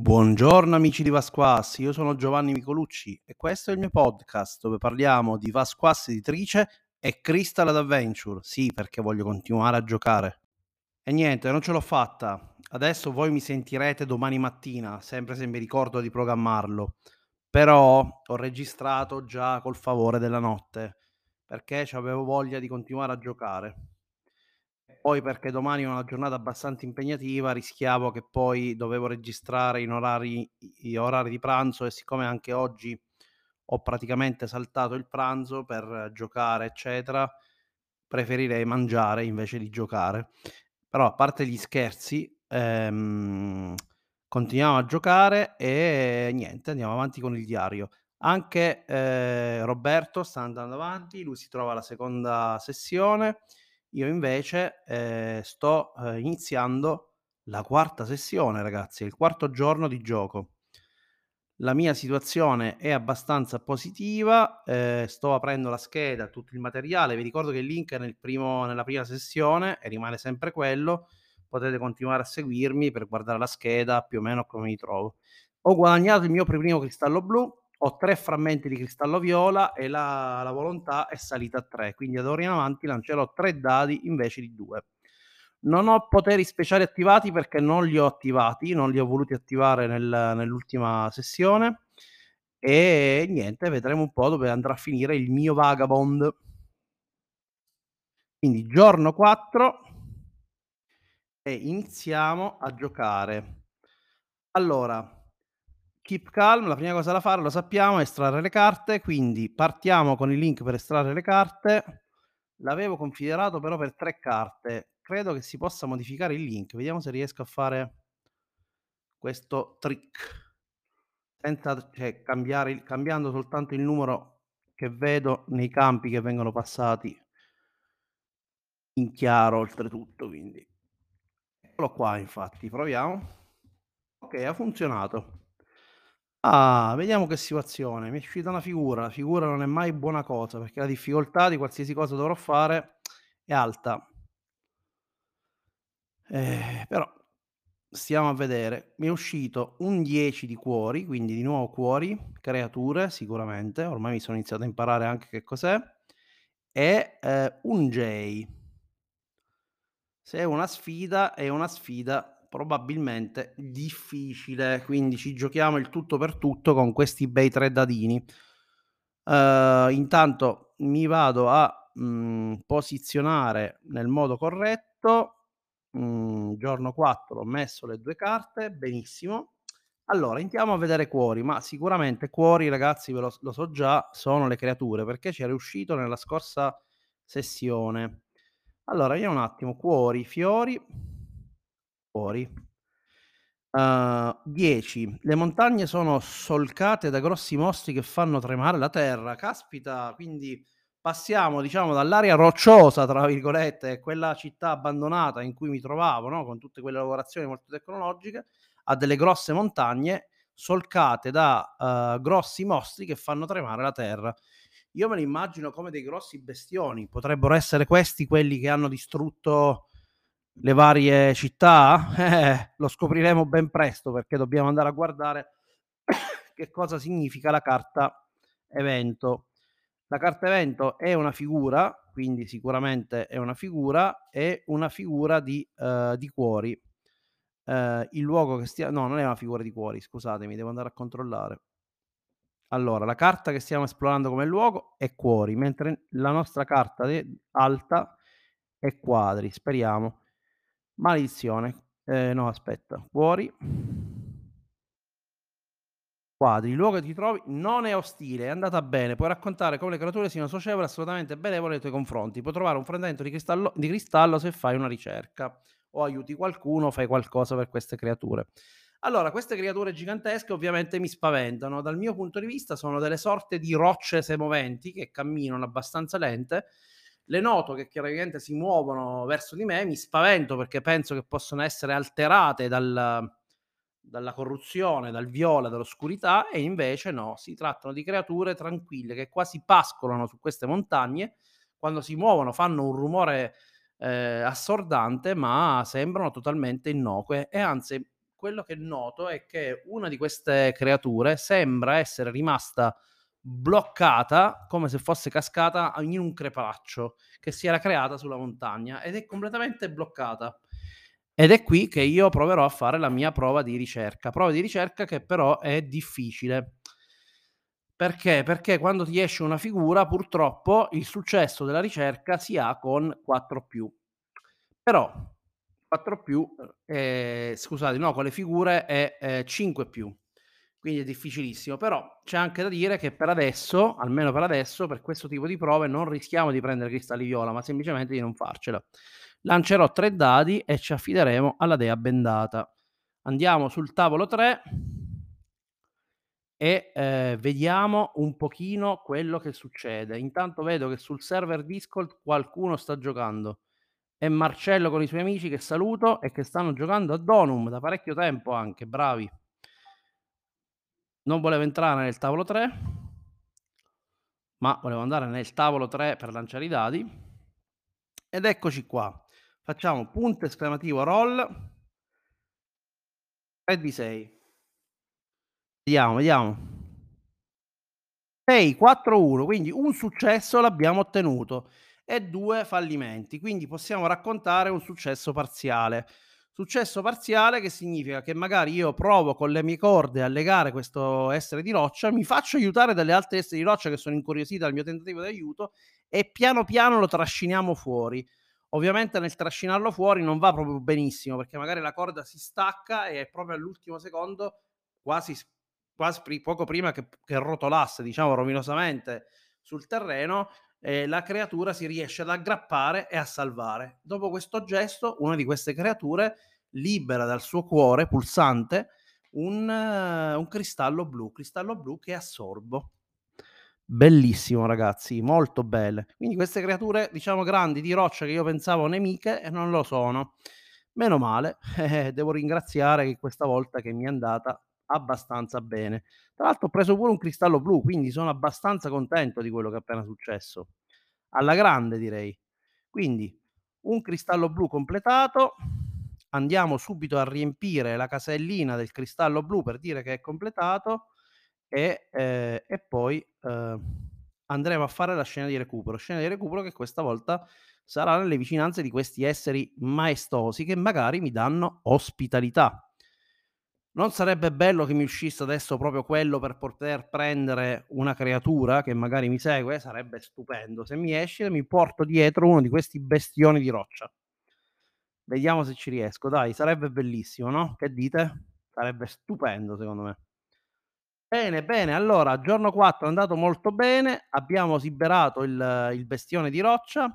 Buongiorno amici di Vasquas, io sono Giovanni Micolucci e questo è il mio podcast dove parliamo di Vasquas editrice e Crystal Adventure. Sì, perché voglio continuare a giocare. E niente, non ce l'ho fatta. Adesso voi mi sentirete domani mattina, sempre se mi ricordo di programmarlo. Però ho registrato già col favore della notte, perché avevo voglia di continuare a giocare. Poi perché domani è una giornata abbastanza impegnativa, rischiavo che poi dovevo registrare in orari, i orari di pranzo e siccome anche oggi ho praticamente saltato il pranzo per giocare, eccetera, preferirei mangiare invece di giocare. Però a parte gli scherzi, ehm, continuiamo a giocare e niente, andiamo avanti con il diario. Anche eh, Roberto sta andando avanti, lui si trova alla seconda sessione io invece, ehm, sto, ehm, iniziando la quarta sessione ragazzi, il quarto giorno di gioco. La mia situazione è abbastanza positiva, ehm, sto aprendo la scheda, tutto il materiale. Vi ricordo che il link è nel primo nella prima sessione e rimane sempre quello. Potete continuare a seguirmi per guardare la scheda più o meno come mi trovo. Ho guadagnato il mio primo cristallo blu, ho tre frammenti di cristallo viola e la, la volontà è salita a tre, quindi da ora in avanti lancerò tre dadi invece di due. Non ho poteri speciali attivati perché non li ho attivati, non li ho voluti attivare nel, nell'ultima sessione e niente, vedremo un po' dove andrà a finire il mio vagabond. Quindi giorno 4 e iniziamo a giocare. Allora, Keep calm, la prima cosa da fare, lo sappiamo, è estrarre le carte, quindi partiamo con il link per estrarre le carte. L'avevo considerato però per tre carte. Credo che si possa modificare il link. Vediamo se riesco a fare questo trick. Senza cioè, cambiare, cambiando soltanto il numero che vedo nei campi che vengono passati in chiaro oltretutto. Quindi eccolo qua, infatti, proviamo. Ok, ha funzionato. Ah, vediamo che situazione. Mi è uscita una figura. La figura non è mai buona cosa perché la difficoltà di qualsiasi cosa dovrò fare è alta. Eh, però stiamo a vedere. Mi è uscito un 10 di cuori, quindi di nuovo cuori, creature sicuramente. Ormai mi sono iniziato a imparare anche che cos'è. E eh, un J. Se è una sfida, è una sfida probabilmente difficile, quindi ci giochiamo il tutto per tutto con questi bei tre dadini. Uh, intanto mi vado a mh, mm, posizionare nel modo corretto. Mm, giorno 4 ho messo le due carte, benissimo. Allora, andiamo a vedere cuori, ma sicuramente cuori, ragazzi, ve lo, lo so già, sono le creature, perché ci è riuscito nella scorsa sessione. Allora, vediamo un attimo, cuori, fiori, fuori. Uh, 10. Le montagne sono solcate da grossi mostri che fanno tremare la terra. Caspita, quindi passiamo, diciamo, dall'area rocciosa, tra virgolette, quella città abbandonata in cui mi trovavo, no? con tutte quelle lavorazioni molto tecnologiche, a delle grosse montagne solcate da uh, grossi mostri che fanno tremare la terra. Io me li immagino come dei grossi bestioni. Potrebbero essere questi quelli che hanno distrutto le varie città? Eh, lo scopriremo ben presto perché dobbiamo andare a guardare che cosa significa la carta evento. La carta evento è una figura, quindi sicuramente è una figura, è una figura di, uh, di cuori. Uh, il luogo che stiamo... No, non è una figura di cuori, scusatemi, devo andare a controllare. Allora, la carta che stiamo esplorando come luogo è cuori, mentre la nostra carta alta è quadri, speriamo. Maledizione. Eh, no, aspetta. Fuori. Quadri. Luogo che ti trovi non è ostile, è andata bene. Puoi raccontare come le creature siano socievoli, assolutamente benevole nei tuoi confronti. Puoi trovare un frammento di cristallo, di cristallo se fai una ricerca o aiuti qualcuno, fai qualcosa per queste creature. Allora, queste creature gigantesche ovviamente mi spaventano. Dal mio punto di vista sono delle sorte di rocce semoventi che camminano abbastanza lente le noto che chiaramente si muovono verso di me, mi spavento perché penso che possono essere alterate dal, dalla corruzione, dal viola, dall'oscurità e invece no, si trattano di creature tranquille che quasi pascolano su queste montagne, quando si muovono fanno un rumore eh, assordante ma sembrano totalmente innocue. E anzi quello che noto è che una di queste creature sembra essere rimasta bloccata come se fosse cascata in un crepaccio che si era creata sulla montagna ed è completamente bloccata. Ed è qui che io proverò a fare la mia prova di ricerca, prova di ricerca che però è difficile. Perché? Perché quando ti esce una figura, purtroppo il successo della ricerca si ha con 4 più. Però 4 più, ehm, scusate, no, con le figure è, ehm, 5 più. Quindi è difficilissimo, però c'è anche da dire che per adesso, almeno per adesso, per questo tipo di prove non rischiamo di prendere cristalli viola, ma semplicemente di non farcela. Lancerò 3 dadi e ci affideremo alla dea bendata. Andiamo sul tavolo 3 e, ehm, vediamo un pochino quello che succede. Intanto vedo che sul server Discord qualcuno sta giocando. È Marcello con i suoi amici che saluto e che stanno giocando a Donum da parecchio tempo anche, bravi. Non volevo entrare nel tavolo 3 ma volevo andare nel tavolo 3 per lanciare i dadi. Ed eccoci qua. Facciamo punto esclamativo roll 3 di 6. Vediamo, vediamo. 6, 4, 1, quindi un successo l'abbiamo ottenuto e 2 fallimenti, quindi possiamo raccontare un successo parziale. Successo parziale che significa che magari io provo con le mie corde a legare questo essere di roccia, mi faccio aiutare dalle altre esseri di roccia che sono incuriositi dal mio tentativo di aiuto e piano piano lo trasciniamo fuori. Ovviamente nel trascinarlo fuori non va proprio benissimo perché magari la corda si stacca e proprio all'ultimo secondo, quasi, quasi poco prima che, che rotolasse, diciamo rovinosamente sul terreno, eh, la creatura si riesce ad aggrappare e a salvare. Dopo questo gesto, una di queste creature libera dal suo cuore pulsante un, uh, un cristallo blu, cristallo blu che assorbo. Bellissimo, ragazzi, molto belle. Quindi queste creature, diciamo grandi di roccia che io pensavo nemiche, e non lo sono. Meno male, eh, devo ringraziare che questa volta che mi è andata abbastanza bene. Tra l'altro ho preso pure un cristallo blu, quindi sono abbastanza contento di quello che è appena successo. Alla grande direi. Quindi un cristallo blu completato. Andiamo subito a riempire la casellina del cristallo blu per dire che è completato e, eh, e poi eh, andremo a fare la scena di recupero. Scena di recupero che questa volta sarà nelle vicinanze di questi esseri maestosi che magari mi danno ospitalità. Non sarebbe bello che mi uscisse adesso proprio quello per poter prendere una creatura che magari mi segue? Sarebbe stupendo. Se mi esce, mi porto dietro uno di questi bestioni di roccia. Vediamo se ci riesco. Dai, sarebbe bellissimo, no? Che dite? Sarebbe stupendo, secondo me. Bene, bene. Allora, giorno 4 è andato molto bene. Abbiamo liberato il, il bestione di roccia.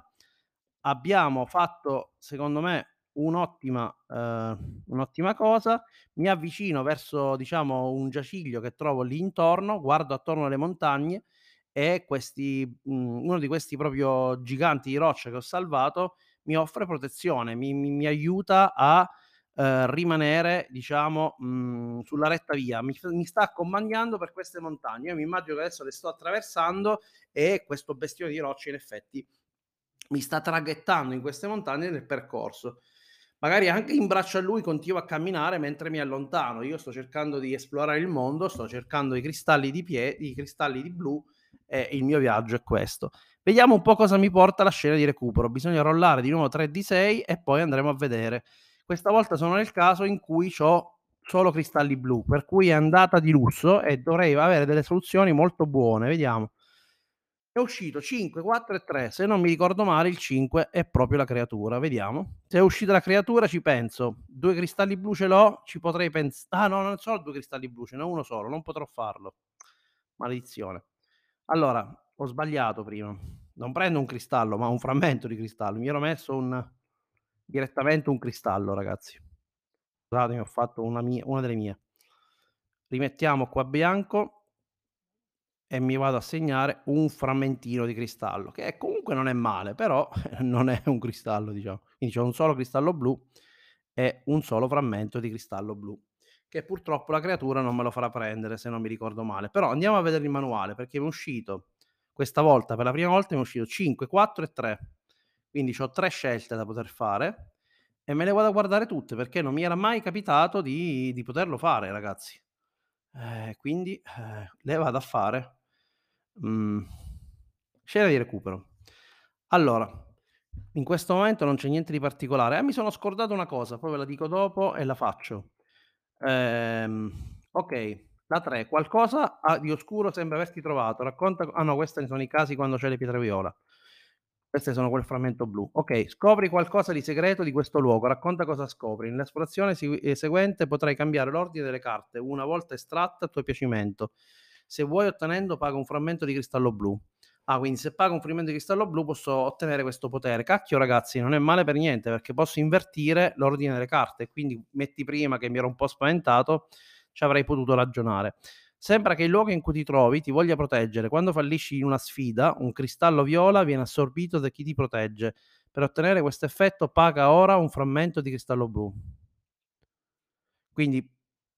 Abbiamo fatto, secondo me, un'ottima, ehm, un'ottima cosa. Mi avvicino verso, diciamo, un giaciglio che trovo lì intorno, guardo attorno alle montagne e questi mhmm, uno di questi proprio giganti di roccia che ho salvato mi offre protezione, mi mi mi aiuta a, ehm, rimanere, diciamo, mhmm, sulla retta via. Mi mi sta accompagnando per queste montagne. Io mi immagino che adesso le sto attraversando e questo bestione di roccia in effetti mi sta traghettando in queste montagne nel percorso magari anche in braccio a lui continuo a camminare mentre mi allontano. Io sto cercando di esplorare il mondo, sto cercando i cristalli di piedi, i cristalli di blu e il mio viaggio è questo. Vediamo un po' cosa mi porta la scena di recupero. Bisogna rollare di nuovo 3 di 6 e poi andremo a vedere. Questa volta sono nel caso in cui ho solo cristalli blu, per cui è andata di lusso e dovrei avere delle soluzioni molto buone. Vediamo. È uscito 5, 4 e 3. Se non mi ricordo male, il 5 è proprio la creatura. Vediamo. Se è uscita la creatura, ci penso. Due cristalli blu ce l'ho, ci potrei pensare. Ah, no, non sono due cristalli blu, ce n'è uno solo, non potrò farlo. Maledizione. Allora, ho sbagliato prima. Non prendo un cristallo, ma un frammento di cristallo. Mi ero messo un direttamente un cristallo, ragazzi. Scusatemi, ho fatto una, mia, una delle mie. Rimettiamo qua bianco e mi vado a segnare un frammentino di cristallo, che comunque non è male, però non è un cristallo, diciamo. Quindi c'è un solo cristallo blu e un solo frammento di cristallo blu, che purtroppo la creatura non me lo farà prendere, se non mi ricordo male. Però andiamo a vedere il manuale, perché mi è uscito, questa volta, per la prima volta mi è uscito 5, 4 e 3. Quindi ho tre scelte da poter fare e me le vado a guardare tutte, perché non mi era mai capitato di di poterlo fare ragazzi. Ehm, quindi, eh, le vado a fare. Mhmm, scena di recupero. Allora, in questo momento non c'è niente di particolare. Ah, mi sono scordato una cosa, poi ve la dico dopo e la faccio. Ehm, okay, la 3: qualcosa, ah, di oscuro sembra averti trovato. Racconta ah no, questi sono i casi quando c'hai le pietre viola. Queste sono quel frammento blu. Okay, scopri qualcosa di segreto di questo luogo, racconta cosa scopri. Nell'esplorazione ehm, seguente potrai cambiare l'ordine delle carte, una volta estratte a tuo piacimento. Se vuoi ottenendo paga un frammento di cristallo blu. Ah, quindi se pago un frammento di cristallo blu posso ottenere questo potere. Cacchio ragazzi, non è male per niente, perché posso invertire l'ordine delle carte quindi metti prima che mi ero un po' spaventato, ci avrei potuto ragionare. Sembra che il luogo in cui ti trovi ti voglia proteggere. Quando fallisci in una sfida, un cristallo viola viene assorbito da chi ti protegge. Per ottenere questo effetto paga ora un frammento di cristallo blu. Quindi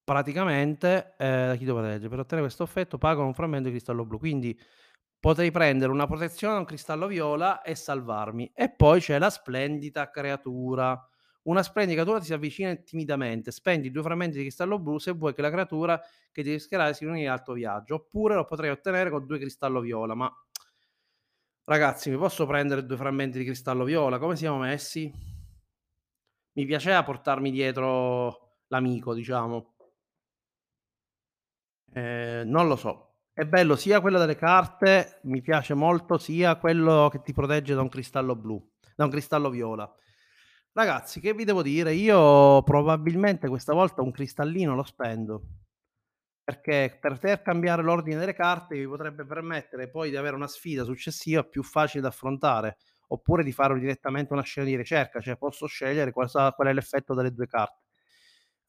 praticamente, ehm, da chi ti protegge. Per ottenere questo effetto paga un frammento di cristallo blu. Quindi potrei prendere una protezione da un cristallo viola e salvarmi. E poi c'è la splendida creatura. Una splendida creatura ti si avvicina timidamente. Spendi 2 frammenti di cristallo blu se vuoi che la creatura che ti rischierai si unisca al tuo viaggio. Oppure lo potrei ottenere con 2 cristallo viola, ma ragazzi, mi posso prendere 2 frammenti di cristallo viola? Come siamo messi? Mi piaceva portarmi dietro l'amico, diciamo. Ehm, non lo so. È bello sia quello delle carte, mi piace molto, sia quello che ti protegge da un cristallo blu da un cristallo viola. Ragazzi, che vi devo dire, io probabilmente questa volta un cristallino lo spendo. Perché per poter cambiare l'ordine delle carte vi potrebbe permettere poi di avere una sfida successiva più facile da affrontare, oppure di fare direttamente una scena di ricerca, cioè posso scegliere qual è l'effetto delle 2 carte.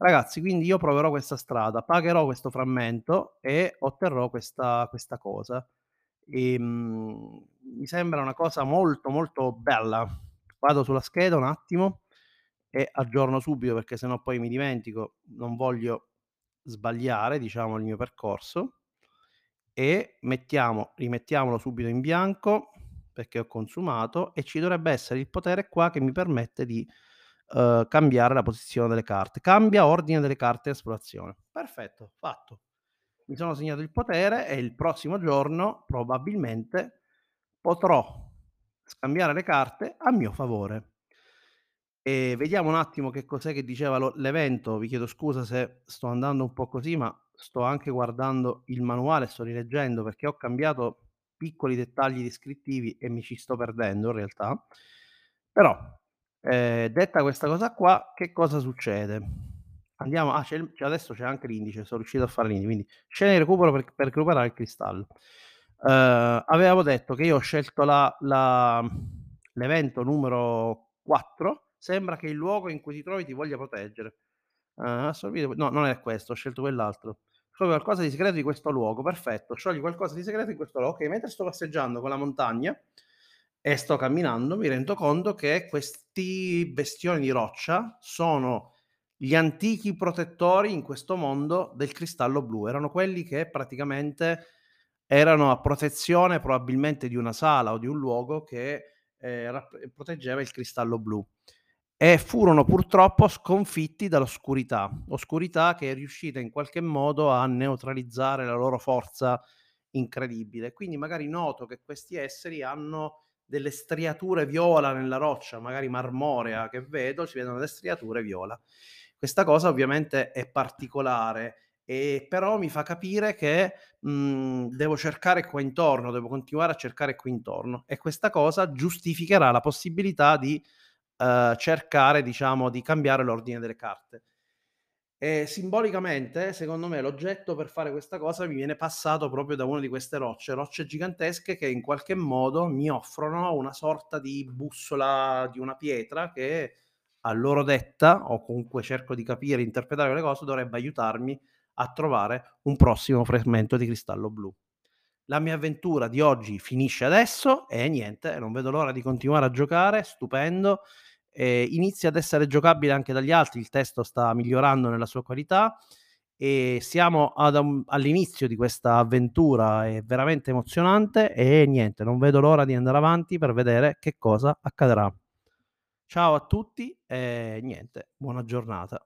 Ragazzi, quindi io proverò questa strada, pagherò questo frammento e otterrò questa questa cosa. Ehm, mi sembra una cosa molto, molto bella. Vado sulla scheda un attimo e aggiorno subito perché se no poi mi dimentico, non voglio sbagliare, diciamo, il mio percorso. E mettiamo rimettiamolo subito in bianco perché ho consumato e ci dovrebbe essere il potere qua che mi permette di, uhm, cambiare la posizione delle carte. Cambia ordine delle carte esplorazione. Perfetto, fatto. Mi sono segnato il potere e il prossimo giorno probabilmente potrò scambiare le carte a mio favore. E vediamo un attimo che cos'è che diceva lo l'evento. Vi chiedo scusa se sto andando un po' così, ma sto anche guardando il manuale, sto rileggendo perché ho cambiato piccoli dettagli descrittivi e mi ci sto perdendo in realtà. Però, ehm, detta questa cosa qua, che cosa succede? Andiamo ah, c'è adesso c'è anche l'indice, sono riuscito a fare l'indice, quindi scena di recupero per per recuperare il cristallo. Uhm, avevamo detto che io ho scelto la la l'evento numero 4, sembra che il luogo in cui ti trovi ti voglia proteggere. Uhm, assorbire no, non è questo, ho scelto quell'altro. Scopri qualcosa di segreto di questo luogo, perfetto. Sciogli qualcosa di segreto in questo luogo. Okay, mentre sto passeggiando con la montagna e sto camminando, mi rendo conto che questi bestioni di roccia sono gli antichi protettori in questo mondo del cristallo blu. Erano quelli che praticamente erano a protezione probabilmente di una sala o di un luogo che, ehm, rap proteggeva il cristallo blu. E furono purtroppo sconfitti dall'oscurità, oscurità che è riuscita in qualche modo a neutralizzare la loro forza incredibile. Quindi magari noto che questi esseri hanno delle striature viola nella roccia, magari marmorea che vedo, si vedono delle striature viola. Questa cosa ovviamente è particolare, ehm, però mi fa capire che, mhmm, devo cercare qua intorno, devo continuare a cercare qui intorno e questa cosa giustificherà la possibilità di, uhm, cercare diciamo di cambiare l'ordine delle carte. E simbolicamente, secondo me, l'oggetto per fare questa cosa mi viene passato proprio da una di queste rocce, rocce gigantesche che in qualche modo mi offrono una sorta di bussola di una pietra che a loro detta, o comunque cerco di capire, interpretare le cose, dovrebbe aiutarmi a trovare un prossimo frammento di cristallo blu. La mia avventura di oggi finisce adesso e niente, non vedo l'ora di continuare a giocare, stupendo. Ehm, inizia ad essere giocabile anche dagli altri, il testo sta migliorando nella sua qualità e siamo un all'inizio di questa avventura, è veramente emozionante e niente, non vedo l'ora di andare avanti per vedere che cosa accadrà. Ciao a tutti e niente, buona giornata.